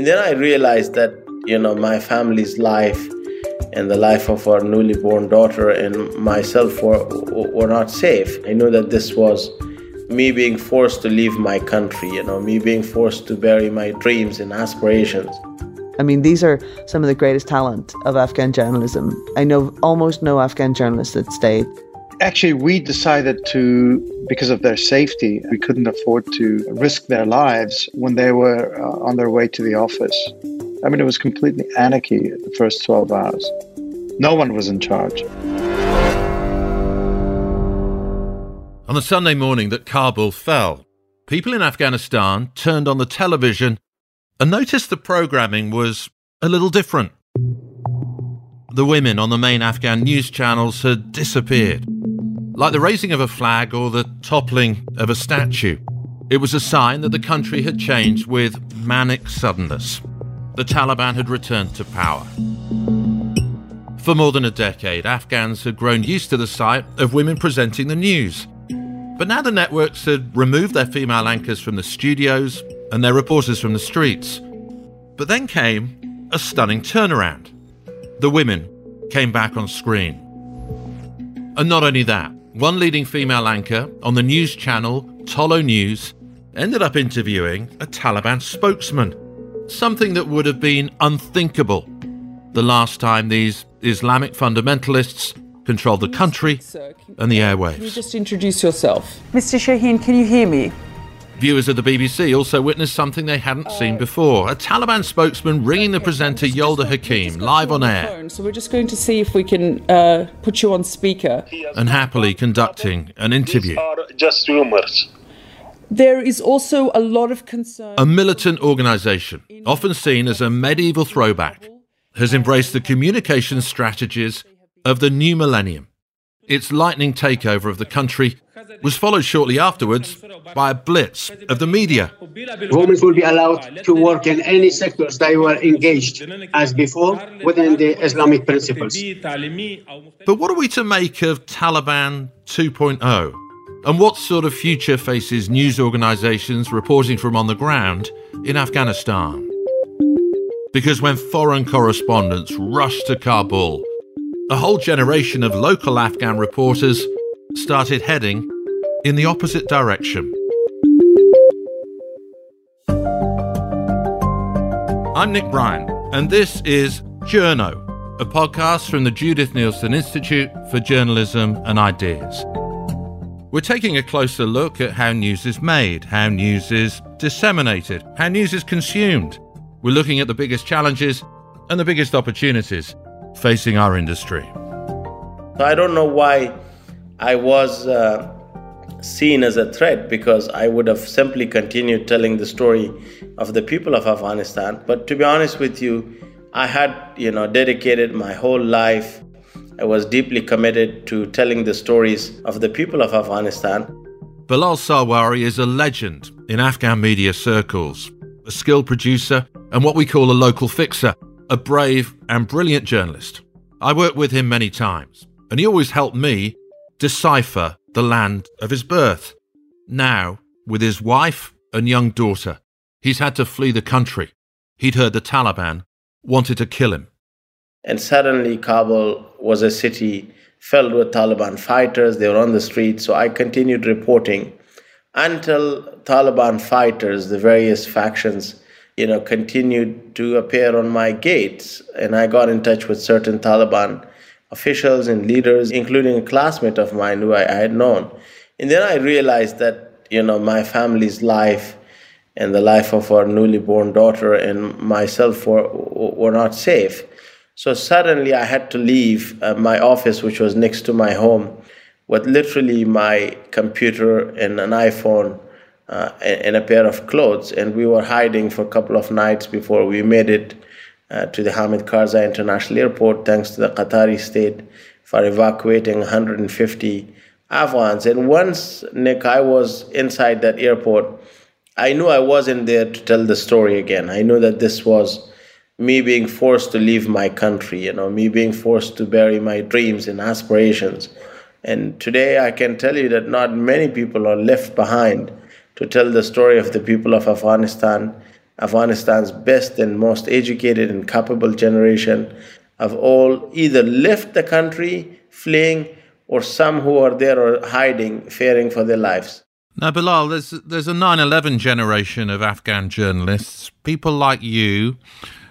And then I realized that, you know, my family's life and the life of our newly born daughter and myself were, were not safe. I knew that this was me being forced to leave my country, you know, me being forced to bury my dreams and aspirations. I mean, these are some of the greatest talent of Afghan journalism. I know almost no Afghan journalist that stayed. Actually, we decided to, because of their safety, we couldn't afford to risk their lives when they were uh, on their way to the office. I mean, it was completely anarchy the first 12 hours. No one was in charge. On the Sunday morning that Kabul fell, people in Afghanistan turned on the television and noticed the programming was a little different. The women on the main Afghan news channels had disappeared, like the raising of a flag or the toppling of a statue. It was a sign that the country had changed with manic suddenness. The Taliban had returned to power. For more than a decade, Afghans had grown used to the sight of women presenting the news. But now the networks had removed their female anchors from the studios and their reporters from the streets. But then came a stunning turnaround. The women came back on screen. And not only that, one leading female anchor on the news channel Tolo News ended up interviewing a Taliban spokesman, something that would have been unthinkable the last time these Islamic fundamentalists controlled the country and the airwaves. Can you just introduce yourself? Mr. Shaheen, can you hear me? Viewers of the BBC also witnessed something they hadn't seen before a Taliban spokesman ringing the presenter Yalda Hakim live on air. So we're just going to see if we can uh, put you on speaker. And happily conducting an interview. These are just rumors. There is also a lot of concern. A militant organisation, often seen as a medieval throwback, has embraced the communication strategies of the new millennium. Its lightning takeover of the country was followed shortly afterwards by a blitz of the media. Women will be allowed to work in any sectors they were engaged as before within the Islamic principles. But what are we to make of Taliban 2.0? And what sort of future faces news organisations reporting from on the ground in Afghanistan? Because when foreign correspondents rush to Kabul, a whole generation of local Afghan reporters started heading in the opposite direction. I'm Nick Bryant, and this is Journo, a podcast from the Judith Neilson Institute for Journalism and Ideas. We're taking a closer look at how news is made, how news is disseminated, how news is consumed. We're looking at the biggest challenges and the biggest opportunities facing our industry. I don't know why I was uh, seen as a threat because I would have simply continued telling the story of the people of Afghanistan. But to be honest with you, I had, you know, dedicated my whole life. I was deeply committed to telling the stories of the people of Afghanistan. Bilal Sarwary is a legend in Afghan media circles, a skilled producer and what we call a local fixer, a brave and brilliant journalist. I worked with him many times, and he always helped me decipher the land of his birth. Now, with his wife and young daughter, he's had to flee the country. He'd heard the Taliban wanted to kill him. And suddenly, Kabul was a city filled with Taliban fighters. They were on the streets. So I continued reporting until Taliban fighters, the various factions, you know, continued to appear on my gates. And I got in touch with certain Taliban officials and leaders, including a classmate of mine who I, I had known. And then I realized that, you know, my family's life and the life of our newly born daughter and myself were, were not safe. So suddenly I had to leave uh, my office, which was next to my home, with literally my computer and an iPhone uh, and a pair of clothes. And we were hiding for a couple of nights before we made it uh, to the Hamid Karzai International Airport, thanks to the Qatari state for evacuating 150 Afghans. And once, Nick, I was inside that airport, I knew I wasn't there to tell the story again. I knew that this was me being forced to leave my country, you know, me being forced to bury my dreams and aspirations. And today I can tell you that not many people are left behind to tell the story of the people of Afghanistan Afghanistan's best and most educated and capable generation have all either left the country fleeing or some who are there are hiding, fearing for their lives. Now, Bilal, there's there's a 9/11 generation of Afghan journalists, people like you,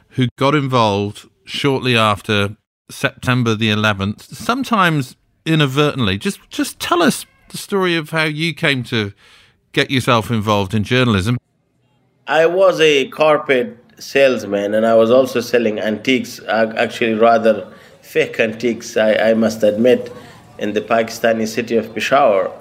who got involved shortly after September the 11th, sometimes inadvertently. Just just tell us the story of how you came to get yourself involved in journalism. I was a carpet salesman and I was also selling antiques, actually, rather fake antiques, I, I must admit, in the Pakistani city of Peshawar.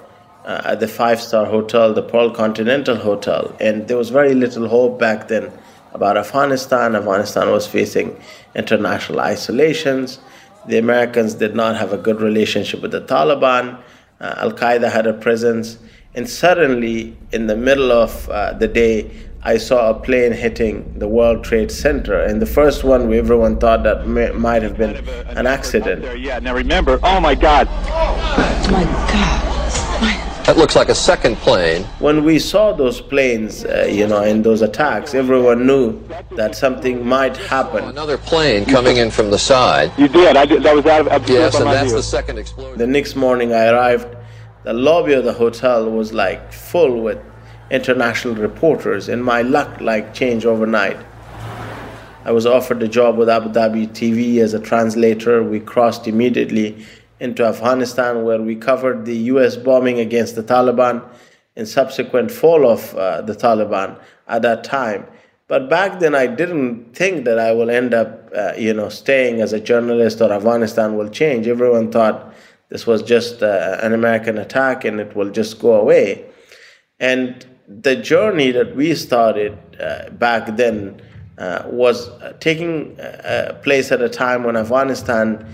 Uh, at the five star hotel, the Pearl Continental Hotel. And there was very little hope back then about Afghanistan. Afghanistan was facing international isolations. The Americans did not have a good relationship with the Taliban. Uh, Al Qaeda had a presence. And suddenly, in the middle of uh, the day, I saw a plane hitting the World Trade Center, and the first one everyone thought that may, might have been an accident. Yeah, now remember, oh my God. Oh my God. That looks like a second plane. When we saw those planes, uh, you know, in those attacks, everyone knew that something might happen. Another plane coming in from the side. You did. I did. That was out of Yes, and that's view. the second explosion. The next morning I arrived, the lobby of the hotel was like full with international reporters, and my luck like changed overnight. I was offered a job with Abu Dhabi TV as a translator. We crossed immediately into Afghanistan, where we covered the US bombing against the Taliban and subsequent fall of uh, the Taliban at that time. But back then, I didn't think that I will end up, uh, you know, staying as a journalist or Afghanistan will change. Everyone thought this was just uh, an American attack and it will just go away. And the journey that we started uh, back then uh, was taking uh, place at a time when Afghanistan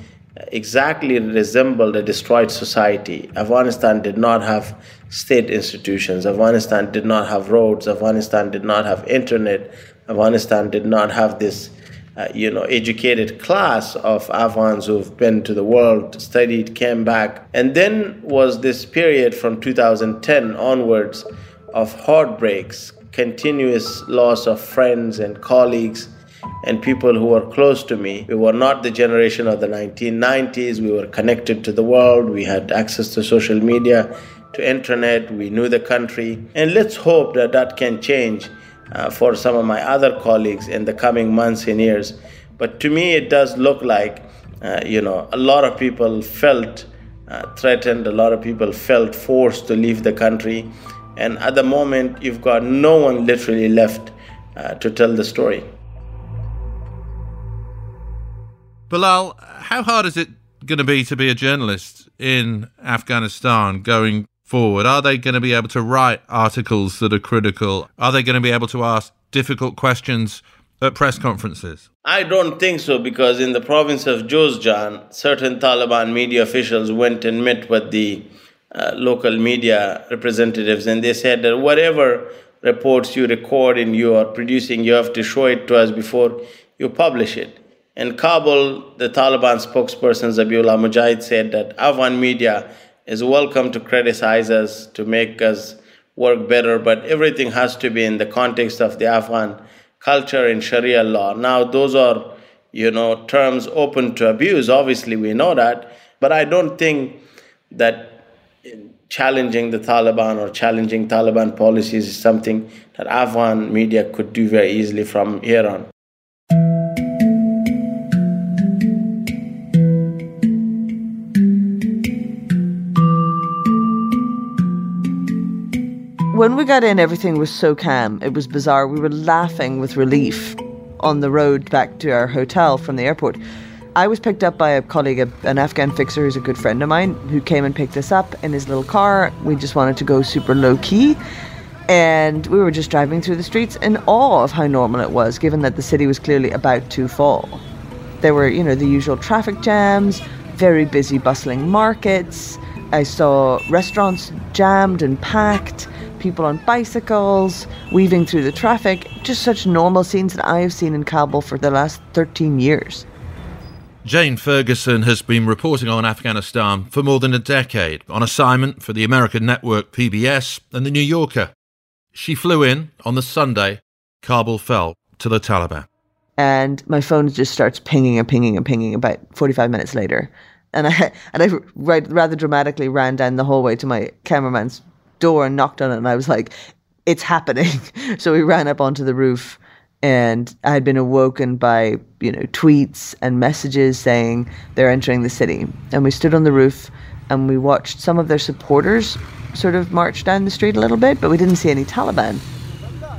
exactly resembled a destroyed society. Afghanistan did not have state institutions. Afghanistan did not have roads. Afghanistan did not have internet. Afghanistan did not have this, uh, you know, educated class of Afghans who've been to the world, studied, came back. And then was this period from 2010 onwards of heartbreaks, continuous loss of friends and colleagues and people who were close to me. We were not the generation of the 1990s. We were connected to the world. We had access to social media, to internet. We knew the country. And let's hope that that can change uh, for some of my other colleagues in the coming months and years. But to me, it does look like, uh, you know, a lot of people felt uh, threatened. A lot of people felt forced to leave the country. And at the moment, you've got no one literally left uh, to tell the story. Bilal, how hard is it going to be to be a journalist in Afghanistan going forward? Are they going to be able to write articles that are critical? Are they going to be able to ask difficult questions at press conferences? I don't think so because in the province of Jozjan, certain Taliban media officials went and met with the uh, local media representatives and they said that whatever reports you record and you are producing, you have to show it to us before you publish it. In Kabul, the Taliban spokesperson Zabiullah Mujahid said that Afghan media is welcome to criticize us, to make us work better, but everything has to be in the context of the Afghan culture and Sharia law. Now, those are, you know, terms open to abuse. Obviously, we know that, but I don't think that challenging the Taliban or challenging Taliban policies is something that Afghan media could do very easily from here on. When we got in, everything was so calm. It was bizarre. We were laughing with relief on the road back to our hotel from the airport. I was picked up by a colleague, an Afghan fixer who's a good friend of mine, who came and picked us up in his little car. We just wanted to go super low key. And we were just driving through the streets in awe of how normal it was, given that the city was clearly about to fall. There were, you know, the usual traffic jams, very busy, bustling markets. I saw restaurants jammed and packed people on bicycles, weaving through the traffic, just such normal scenes that I have seen in Kabul for the last 13 years. Jane Ferguson has been reporting on Afghanistan for more than a decade on assignment for the American network PBS and The New Yorker. She flew in on the Sunday, Kabul fell to the Taliban. And my phone just starts pinging and pinging and pinging about 45 minutes later. And I, and I right, rather dramatically ran down the hallway to my cameraman's door and knocked on it. And I was like, it's happening. so we ran up onto the roof and I had been awoken by, you know, tweets and messages saying they're entering the city. And we stood on the roof and we watched some of their supporters sort of march down the street a little bit, but we didn't see any Taliban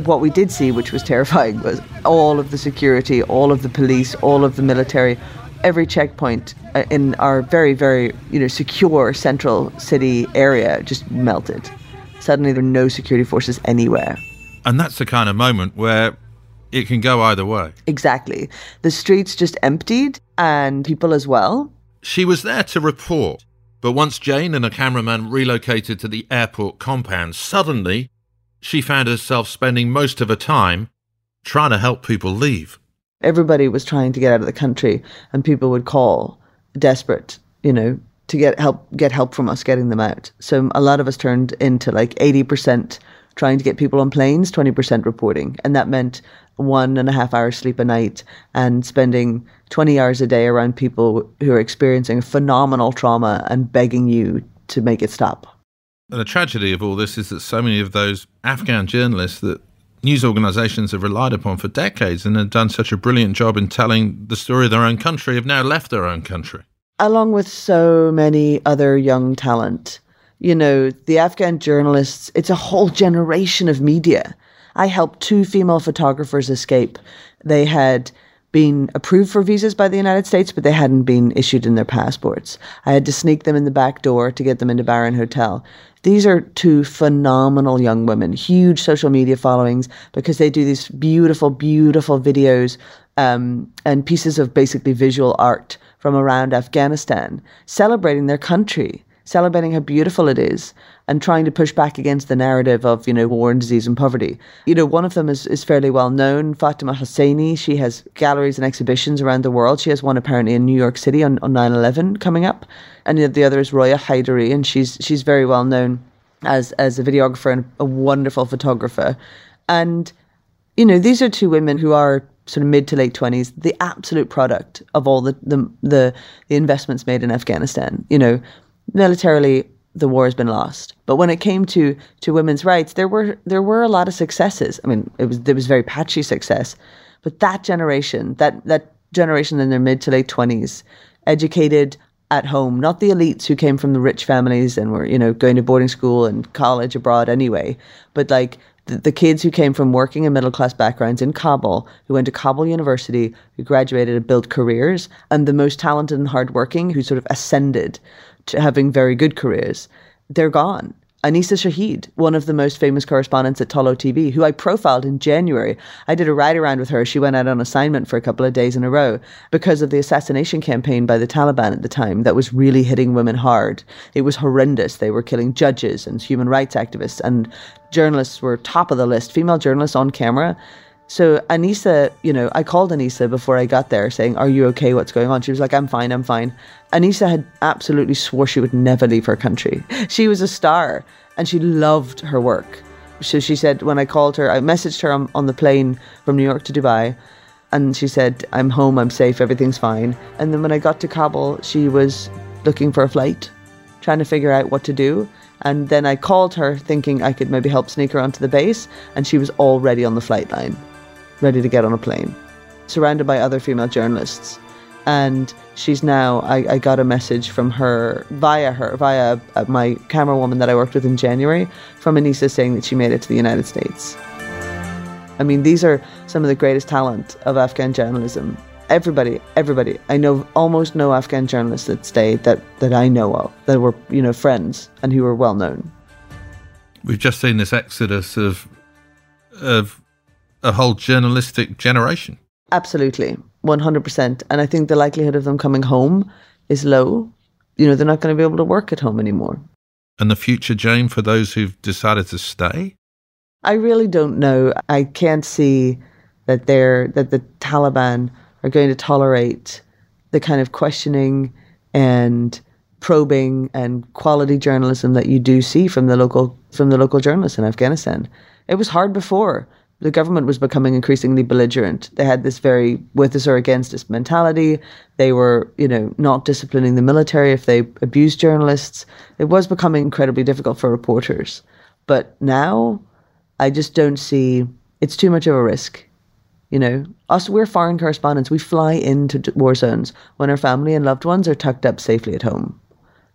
what we did see, which was terrifying, was all of the security, all of the police, all of the military, every checkpoint uh, in our very, very you know secure central city area just melted. Suddenly, there were no security forces anywhere. And that's the kind of moment where it can go either way. Exactly. The streets just emptied, and people as well. She was there to report. But once Jane and a cameraman relocated to the airport compound, suddenly she found herself spending most of her time trying to help people leave. Everybody was trying to get out of the country, and people would call desperate, you know, to get help get help from us getting them out. So a lot of us turned into like 80% trying to get people on planes, 20% reporting. And that meant one and a half hours sleep a night and spending 20 hours a day around people who are experiencing phenomenal trauma and begging you to make it stop. And the tragedy of all this is that so many of those Afghan journalists that news organizations have relied upon for decades and have done such a brilliant job in telling the story of their own country have now left their own country. Along with so many other young talent. You know, the Afghan journalists, it's a whole generation of media. I helped two female photographers escape. They had been approved for visas by the United States, but they hadn't been issued in their passports. I had to sneak them in the back door to get them into Baron Hotel. These are two phenomenal young women, huge social media followings because they do these beautiful, beautiful videos um, and pieces of basically visual art from around Afghanistan, celebrating their country, celebrating how beautiful it is, and trying to push back against the narrative of, you know, war and disease and poverty. You know, one of them is, is fairly well known, Fatima Hosseini. She has galleries and exhibitions around the world. She has one apparently in New York City on, on 9-11 coming up and the other is Roya Haidari, and she's she's very well known as as a videographer and a wonderful photographer. And you know, these are two women who are sort of mid to late twenties, the absolute product of all the, the the the investments made in Afghanistan. You know, militarily the war has been lost. But when it came to to women's rights, there were there were a lot of successes. I mean, it was there was very patchy success, but that generation, that that generation in their mid to late twenties, educated at home, not the elites who came from the rich families and were, you know, going to boarding school and college abroad anyway, but like the, kids who came from working and middle class backgrounds in Kabul, who went to Kabul University, who graduated and built careers, and the most talented and hardworking who sort of ascended having very good careers, they're gone. Anisa Shahid, one of the most famous correspondents at Tolo TV, who I profiled in January. I did a ride around with her. She went out on assignment for a couple of days in a row because of the assassination campaign by the Taliban at the time that was really hitting women hard. It was horrendous. They were killing judges and human rights activists, and journalists were top of the list, female journalists on camera. So Anisa, you know, I called Anisa before I got there saying, Are you okay? What's going on? She was like, I'm fine, I'm fine. Anisa had absolutely swore she would never leave her country. She was a star and she loved her work. So she said, when I called her, I messaged her on, on the plane from New York to Dubai and she said, I'm home, I'm safe, everything's fine. And then when I got to Kabul, she was looking for a flight, trying to figure out what to do. And then I called her thinking I could maybe help sneak her onto the base, and she was already on the flight line ready to get on a plane, surrounded by other female journalists. And she's now, I, I got a message from her via her, via uh, my camera woman that I worked with in January, from Anisa saying that she made it to the United States. I mean, these are some of the greatest talent of Afghan journalism. Everybody, everybody. I know almost no Afghan journalists that stayed that, that I know of, that were, you know, friends and who were well known. We've just seen this exodus of of a whole journalistic generation. Absolutely, 100%. And I think the likelihood of them coming home is low. You know, they're not going to be able to work at home anymore. And the future, Jane, for those who've decided to stay? I really don't know. I can't see that they're that the Taliban are going to tolerate the kind of questioning and probing and quality journalism that you do see from the local from the local journalists in Afghanistan. It was hard before the government was becoming increasingly belligerent. They had this very with us or against us mentality. They were, you know, not disciplining the military if they abused journalists. It was becoming incredibly difficult for reporters. But now, I just don't see. It's too much of a risk. You know, us, we're foreign correspondents. We fly into war zones when our family and loved ones are tucked up safely at home.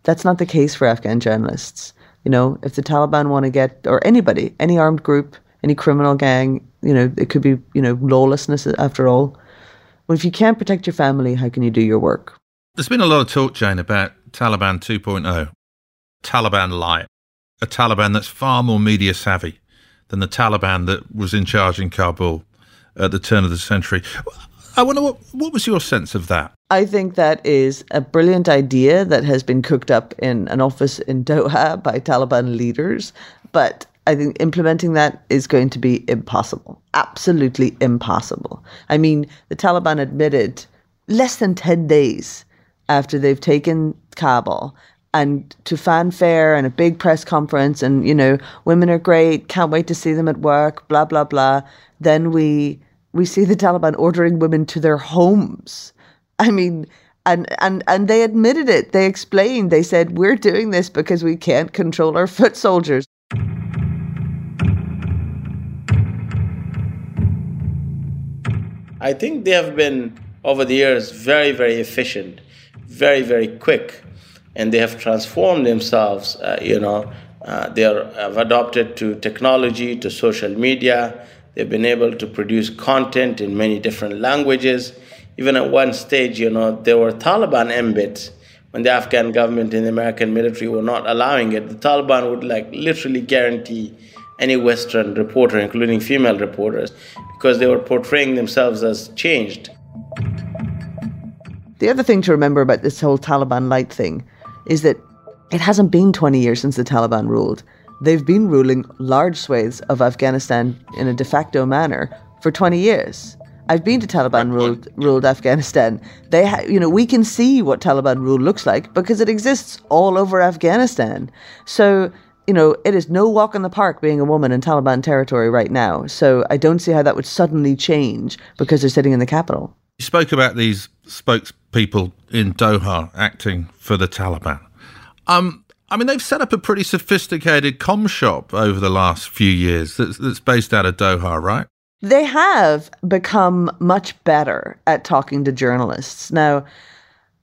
That's not the case for Afghan journalists. You know, if the Taliban want to get, or anybody, any armed group, any criminal gang, you know, it could be, you know, lawlessness after all. Well, if you can't protect your family, how can you do your work? There's been a lot of talk, Jane, about Taliban 2.0, Taliban light, a Taliban that's far more media savvy than the Taliban that was in charge in Kabul at the turn of the century. I wonder what what was your sense of that? I think that is a brilliant idea that has been cooked up in an office in Doha by Taliban leaders, but I think implementing that is going to be impossible. Absolutely impossible. I mean, the Taliban admitted less than 10 days after they've taken Kabul and to fanfare and a big press conference and, you know, women are great, can't wait to see them at work, blah, blah, blah. Then we we see the Taliban ordering women to their homes. I mean, and and and they admitted it. They explained. They said we're doing this because we can't control our foot soldiers. I think they have been over the years very very efficient, very very quick, and they have transformed themselves. Uh, you know, uh, they are, have adopted to technology, to social media They've been able to produce content in many different languages. Even at one stage, you know, there were Taliban embeds when the Afghan government and the American military were not allowing it. The Taliban would like literally guarantee any Western reporter, including female reporters, because they were portraying themselves as changed. The other thing to remember about this whole Taliban light thing is that it hasn't been 20 years since the Taliban ruled. They've been ruling large swathes of Afghanistan in a de facto manner for 20 years. I've been to Taliban ruled ruled Afghanistan. They, ha- you know, we can see what Taliban rule looks like because it exists all over Afghanistan. So, you know, it is no walk in the park being a woman in Taliban territory right now. So, I don't see how that would suddenly change because they're sitting in the capital. You spoke about these spokespeople in Doha acting for the Taliban. Um, I mean, they've set up a pretty sophisticated com shop over the last few years that's, that's based out of Doha, right? They have become much better at talking to journalists. Now,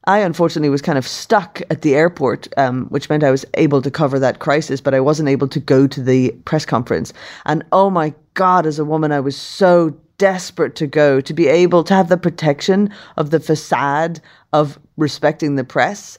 I unfortunately was kind of stuck at the airport, um, which meant I was able to cover that crisis, but I wasn't able to go to the press conference. And oh my God, as a woman, I was so desperate to go, to be able to have the protection of the facade of respecting the press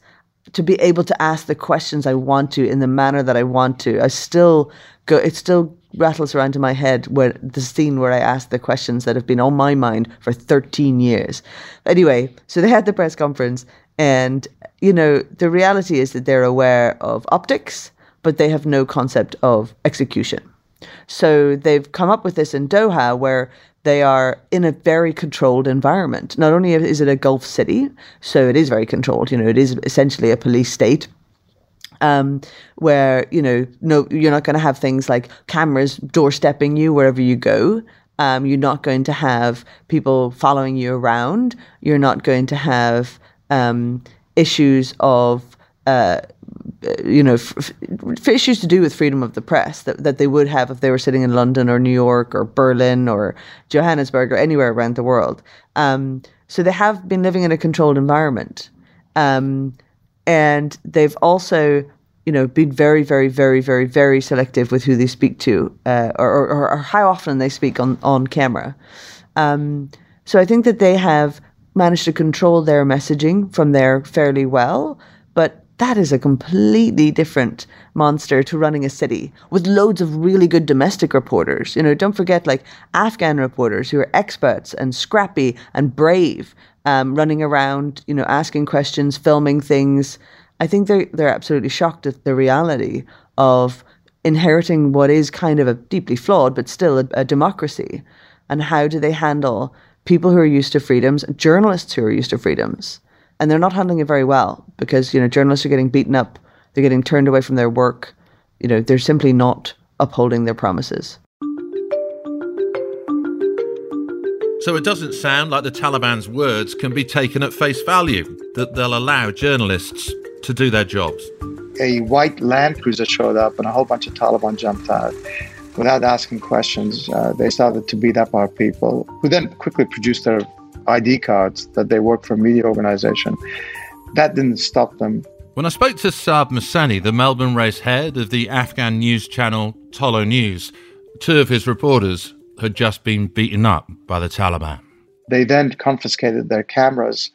to be able to ask the questions I want to in the manner that I want to. I still go, it still rattles around in my head where the scene where I ask the questions that have been on my mind for 13 years. Anyway, so they had the press conference, and, you know, the reality is that they're aware of optics, but they have no concept of execution. So they've come up with this in Doha where they are in a very controlled environment. Not only is it a Gulf city, so it is very controlled, you know, it is essentially a police state. Um, where you know, no, you're not going to have things like cameras doorstepping you wherever you go. Um, you're not going to have people following you around. You're not going to have um, issues of uh, you know, f- f- issues to do with freedom of the press that, that they would have if they were sitting in London or New York or Berlin or Johannesburg or anywhere around the world. Um, so they have been living in a controlled environment. Um, and they've also, you know, been very, very, very, very, very selective with who they speak to uh, or, or, or, how often they speak on, on camera. Um, so I think that they have managed to control their messaging from there fairly well. But that is a completely different monster to running a city with loads of really good domestic reporters. You know, don't forget like Afghan reporters who are experts and scrappy and brave, um, running around, you know, asking questions, filming things. I think they're they're absolutely shocked at the reality of inheriting what is kind of a deeply flawed but still a, a democracy. And how do they handle people who are used to freedoms, journalists who are used to freedoms? And they're not handling it very well because you know journalists are getting beaten up, they're getting turned away from their work. You know, they're simply not upholding their promises. So it doesn't sound like the Taliban's words can be taken at face value, that they'll allow journalists to do their jobs. A white Land Cruiser showed up and a whole bunch of Taliban jumped out. Without asking questions, uh, they started to beat up our people, who then quickly produced their ID cards that they work for a media organization. That didn't stop them. When I spoke to Saad Mohseni, the Melbourne race head of the Afghan news channel Tolo News, two of his reporters had just been beaten up by the Taliban. They then confiscated their cameras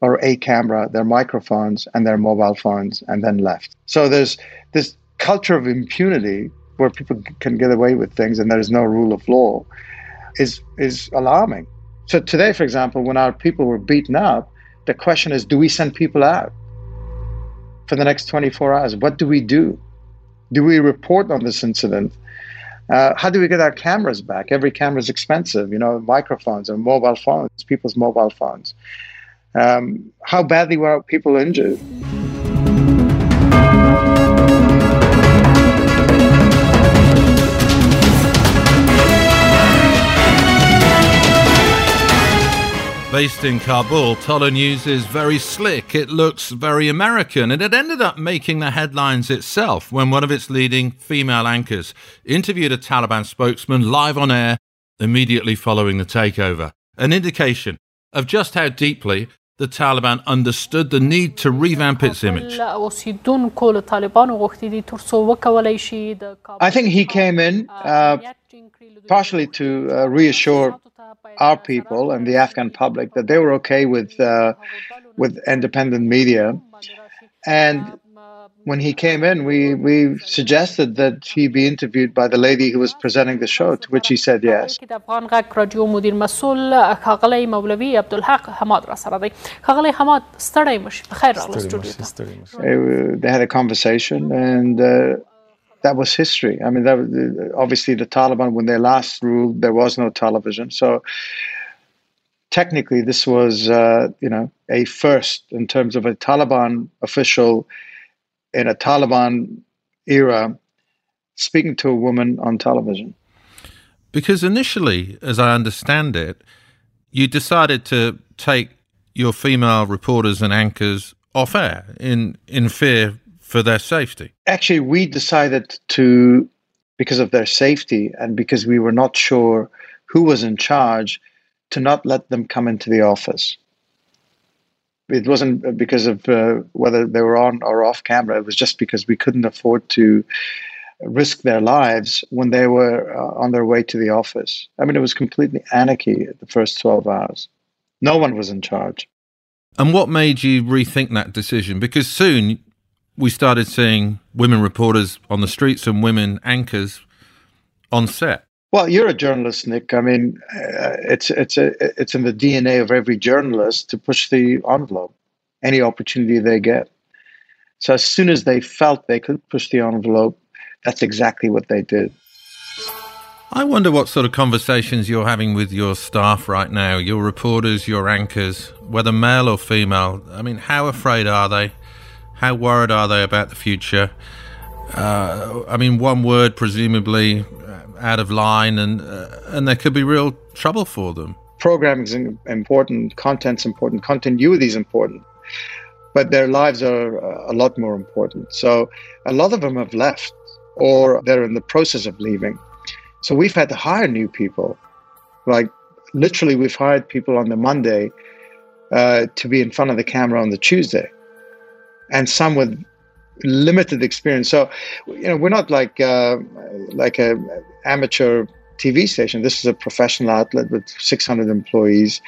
or a camera, their microphones, and their mobile phones, and then left. So there's this culture of impunity where people can get away with things and there's no rule of law is is alarming. So today, for example, when our people were beaten up, the question is, do we send people out for the next 24 hours? What do we do? Do we report on this incident? Uh, how do we get our cameras back? Every camera is expensive, you know, microphones and mobile phones, people's mobile phones. Um, how badly were people injured? Based in Kabul, Tolo News is very slick. It looks very American, and it ended up making the headlines itself when one of its leading female anchors interviewed a Taliban spokesman live on air immediately following the takeover. An indication of just how deeply the Taliban understood the need to revamp its image. I think he came in uh, partially to uh, reassure our people and the Afghan public that they were okay with uh, with independent media. And when he came in, we, we suggested that he be interviewed by the lady who was presenting the show, to which he said yes. They had a conversation and uh, that was history. I mean, that, obviously the Taliban, when they last ruled, there was no television. So technically, this was, uh, you know, a first in terms of a Taliban official in a Taliban era speaking to a woman on television. Because initially, as I understand it, you decided to take your female reporters and anchors off air in, in fear for their safety? Actually, we decided to, because of their safety and because we were not sure who was in charge, to not let them come into the office. It wasn't because of uh, whether they were on or off camera. It was just because we couldn't afford to risk their lives when they were uh, on their way to the office. I mean, it was completely anarchy the first 12 hours. No one was in charge. And what made you rethink that decision? Because soon we started seeing women reporters on the streets and women anchors on set. Well, you're a journalist, Nick. I mean, uh, it's it's a, it's in the DNA of every journalist to push the envelope, any opportunity they get. So as soon as they felt they could push the envelope, that's exactly what they did. I wonder what sort of conversations you're having with your staff right now, your reporters, your anchors, whether male or female. I mean, how afraid are they? How worried are they about the future? Uh, I mean, one word presumably uh, out of line, and uh, and there could be real trouble for them. Programming is important, content's important, continuity is important, but their lives are a lot more important. So a lot of them have left, or they're in the process of leaving. So we've had to hire new people. Like literally, we've hired people on the Monday uh, to be in front of the camera on the Tuesday and some with limited experience. So, you know, we're not like uh, like a amateur TV station. This is a professional outlet with 600 employees.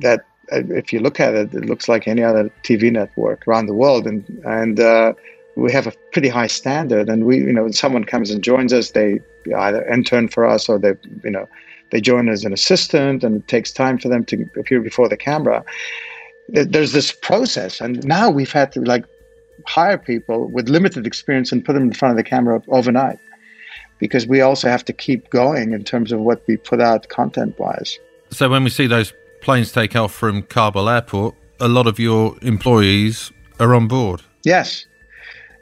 That, uh, if you look at it, it looks like any other TV network around the world, and and uh, we have a pretty high standard. And we, you know, when someone comes and joins us, they either intern for us or they, you know, they join as an assistant, and it takes time for them to appear before the camera. There's this process, and now we've had to like hire people with limited experience and put them in front of the camera overnight because we also have to keep going in terms of what we put out content wise. So when we see those planes take off from Kabul airport, a lot of your employees are on board. Yes.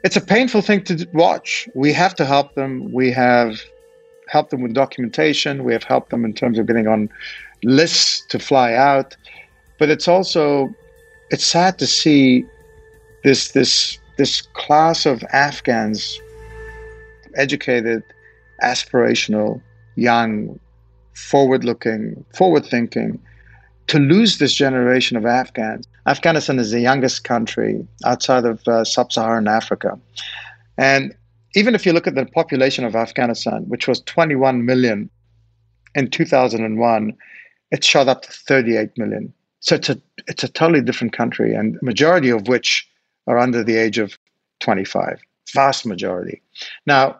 It's a painful thing to watch. We have to help them. We have helped them with documentation. We have helped them in terms of getting on lists to fly out. But it's also it's sad to see this this this class of Afghans, educated, aspirational, young, forward-looking, forward-thinking, to lose this generation of Afghans. Afghanistan is the youngest country outside of uh, sub-Saharan Africa, and even if you look at the population of Afghanistan, which was 21 million in 2001, it shot up to 38 million. So it's a it's a totally different country, and majority of which are under the age of 25. Vast majority. Now,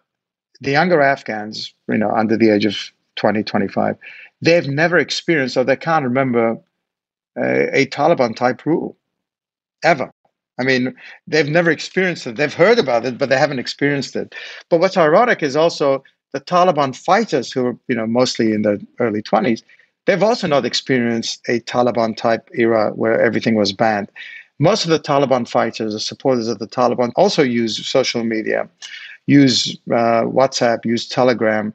the younger Afghans, you know, under the age of 20, 25, they've never experienced or they can't remember a, a Taliban type rule ever. I mean, they've never experienced it. They've heard about it, but they haven't experienced it. But what's ironic is also the Taliban fighters, who are you know mostly in their early 20s, they've also not experienced a Taliban type era where everything was banned. Most of the Taliban fighters, the supporters of the Taliban, also use social media, use uh, WhatsApp, use Telegram.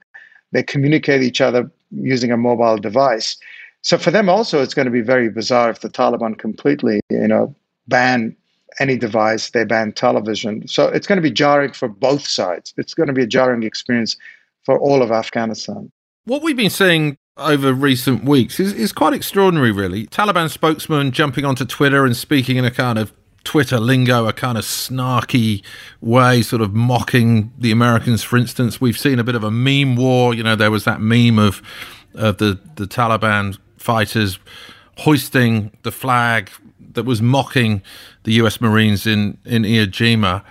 They communicate each other using a mobile device. So for them also, it's going to be very bizarre if the Taliban completely, you know, ban any device, they ban television. So it's going to be jarring for both sides. It's going to be a jarring experience for all of Afghanistan. What we've been seeing over recent weeks is, is quite extraordinary, really. Taliban spokesman jumping onto Twitter and speaking in a kind of Twitter lingo, a kind of snarky way, sort of mocking the Americans, for instance. We've seen a bit of a meme war. You know, there was that meme of, of the, the Taliban fighters hoisting the flag that was mocking the US Marines in, in Iwo Jima.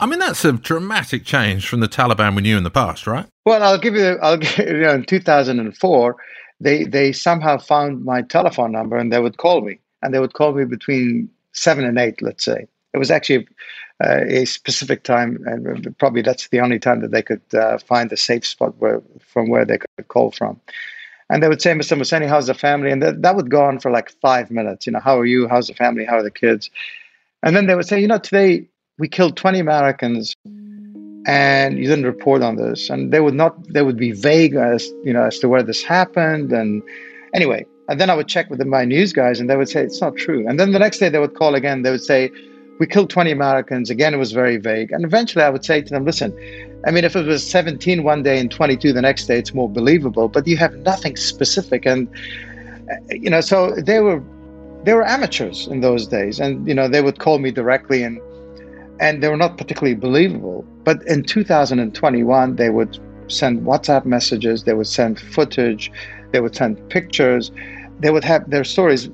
I mean, that's a dramatic change from the Taliban we knew in the past, right? Well, I'll give you, I'll give, you know, in 2004, they, they somehow found my telephone number and they would call me. And they would call me between seven and eight, let's say. It was actually uh, a specific time, and probably that's the only time that they could uh, find a safe spot where, from where they could call from. And they would say, Mr. Mohseni, how's the family? And that, that would go on for like five minutes. You know, how are you? How's the family? How are the kids? And then they would say, you know, today we killed 20 Americans and you didn't report on this. And they would not, they would be vague as, you know, as to where this happened. And anyway, and then I would check with my news guys and they would say, it's not true. And then the next day they would call again. They would say, we killed 20 Americans. Again, it was very vague. And eventually I would say to them, listen, I mean, if it was 17 one day and 22 the next day, it's more believable. But you have nothing specific, and you know, so they were they were amateurs in those days, and you know, they would call me directly, and and they were not particularly believable. But in 2021, they would send WhatsApp messages, they would send footage, they would send pictures, they would have their stories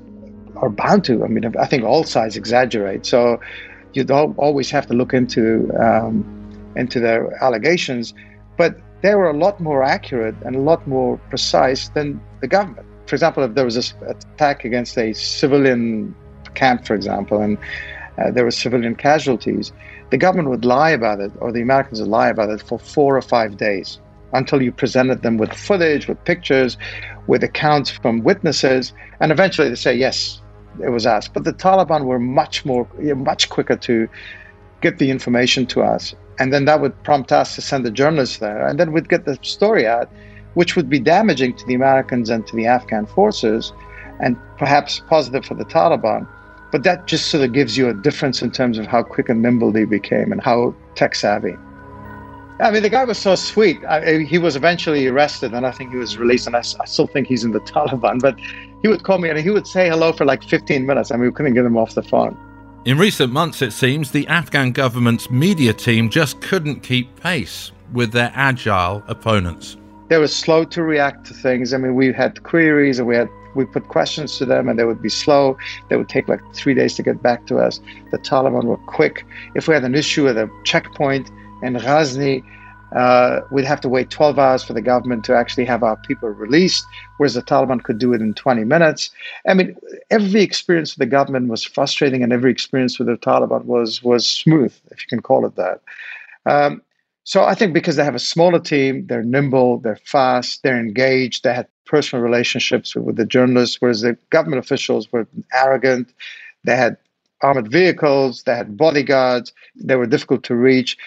are bound to. I mean, I think all sides exaggerate, so you don't always have to look into. Um, into their allegations, but they were a lot more accurate and a lot more precise than the government. For example, if there was an attack against a civilian camp, for example, and uh, there were civilian casualties, the government would lie about it, or the Americans would lie about it for four or five days until you presented them with footage, with pictures, with accounts from witnesses, and eventually they say, yes, it was us. But the Taliban were much more, much quicker to get the information to us and then that would prompt us to send the journalists there, and then we'd get the story out, which would be damaging to the Americans and to the Afghan forces, and perhaps positive for the Taliban. But that just sort of gives you a difference in terms of how quick and nimble they became and how tech savvy. I mean, the guy was so sweet. I, he was eventually arrested, and I think he was released. And I, I, still think he's in the Taliban. But he would call me, and he would say hello for like 15 minutes. I mean, we couldn't get him off the phone. In recent months, it seems, the Afghan government's media team just couldn't keep pace with their agile opponents. They were slow to react to things. I mean, we had queries and we had we put questions to them and they would be slow. They would take like three days to get back to us. The Taliban were quick. If we had an issue at a checkpoint in Ghazni, uh, we'd have to wait 12 hours for the government to actually have our people released, whereas the Taliban could do it in 20 minutes. I mean, every experience with the government was frustrating, and every experience with the Taliban was was smooth, if you can call it that. Um, so I think because they have a smaller team, they're nimble, they're fast, they're engaged, they had personal relationships with, with the journalists, whereas the government officials were arrogant. They had armored vehicles, they had bodyguards, they were difficult to reach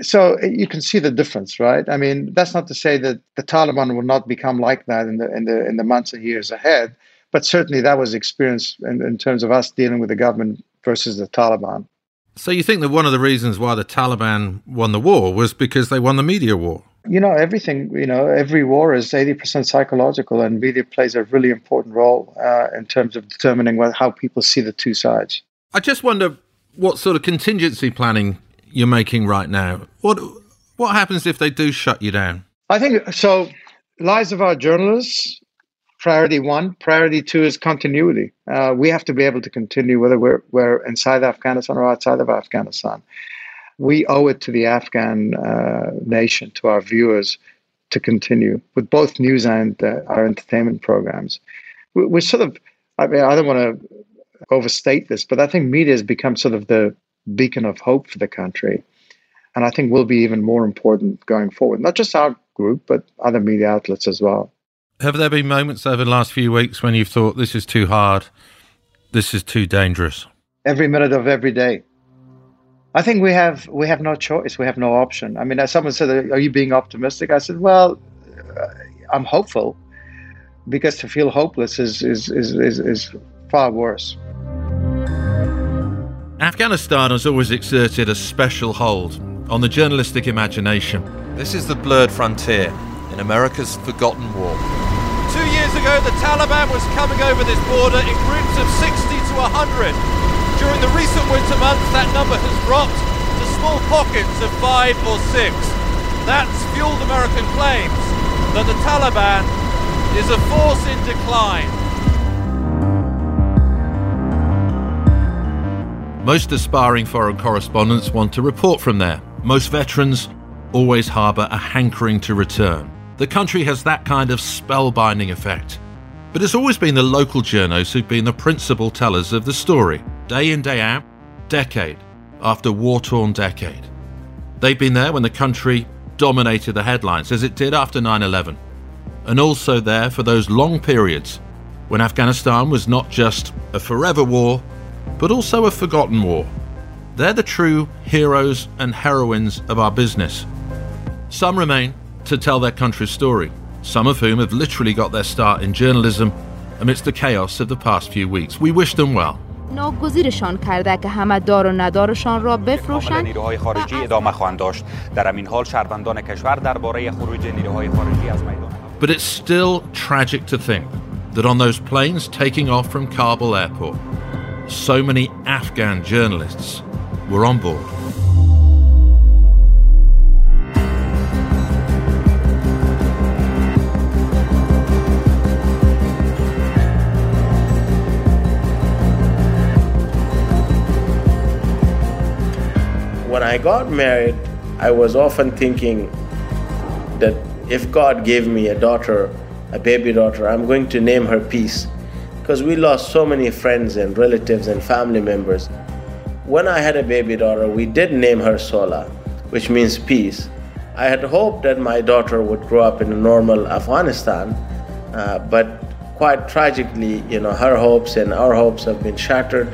so eh, you can see the difference, right? I mean, that's not to say that the Taliban will not become like that in the in the in the months and years ahead, but certainly that was experience in, in terms of us dealing with the government versus the Taliban. So you think that one of the reasons why the Taliban won the war was because they won the media war? You know, everything, you know, every war is 80% psychological, and media plays a really important role uh, in terms of determining what, how people see the two sides. I just wonder what sort of contingency planning you're making right now. What what happens if they do shut you down? I think so. Lives of our journalists, priority one. Priority two is continuity. Uh, we have to be able to continue whether we're, we're inside Afghanistan or outside of Afghanistan. We owe it to the Afghan uh, nation, to our viewers, to continue with both news and uh, our entertainment programs. We, we're sort of, I mean, I don't want to overstate this, but I think media has become sort of the beacon of hope for the country. And I think will be even more important going forward. Not just our group, but other media outlets as well. Have there been moments over the last few weeks when you've thought this is too hard, this is too dangerous? Every minute of every day. I think we have we have no choice. We have no option. I mean, as someone said, "Are you being optimistic?" I said, "Well, uh, I'm hopeful, because to feel hopeless is is is is, is far worse." Afghanistan has always exerted a special hold on the journalistic imagination. This is the blurred frontier in America's forgotten war. Two years ago, the Taliban was coming over this border in groups of 60 to 100. During the recent winter months, that number has dropped to small pockets of five or six. That's fueled American claims that the Taliban is a force in decline. Most aspiring foreign correspondents want to report from there. Most veterans always harbour a hankering to return. The country has that kind of spellbinding effect. But it's always been the local journos who've been the principal tellers of the story, day in, day out, decade after war torn decade. They've been there when the country dominated the headlines, as it did after 9 11, and also there for those long periods when Afghanistan was not just a forever war, but also a forgotten war. They're the true heroes and heroines of our business. Some remain to tell their country's story, some of whom have literally got their start in journalism amidst the chaos of the past few weeks. We wish them well. ناگزیرشان کرده که همه دار و ندارشان را بفروشند نیروهای خارجی ادامه خواهند داشت در همین حال شهروندان کشور درباره خروج نیروهای خارجی از میدان But it's still tragic to think that on those planes taking off from Kabul airport, so many Afghan journalists were on board. When I got married, I was often thinking that if God gave me a daughter, a baby daughter, I'm going to name her Peace because we lost so many friends and relatives and family members. When I had a baby daughter, we did name her Sola, which means peace. I had hoped that my daughter would grow up in a normal Afghanistan, uh, but quite tragically, you know, her hopes and our hopes have been shattered.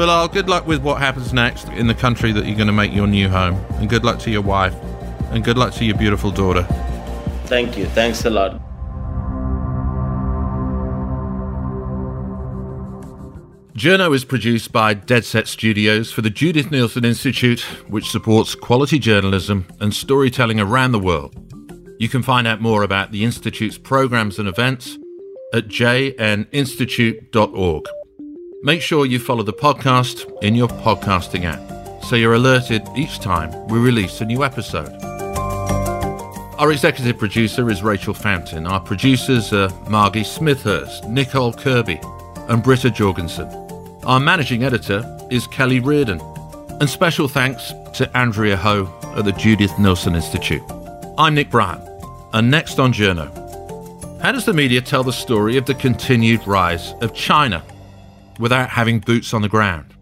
Bilal, good luck with what happens next in the country that you're going to make your new home. And good luck to your wife. And good luck to your beautiful daughter. Thank you. Thanks a lot. Journo is produced by Dead Set Studios for the Judith Neilson Institute, which supports quality journalism and storytelling around the world. You can find out more about the Institute's programs and events at jninstitute.org. Make sure you follow the podcast in your podcasting app so you're alerted each time we release a new episode. Our executive producer is Rachel Fountain. Our producers are Margie Smithhurst, Nicole Kirby, and Britta Jorgensen. Our managing editor is Kelly Reardon. And special thanks to Andrea Ho at the Judith Neilson Institute. I'm Nick Bryant, and next on Journo. How does the media tell the story of the continued rise of China without having boots on the ground?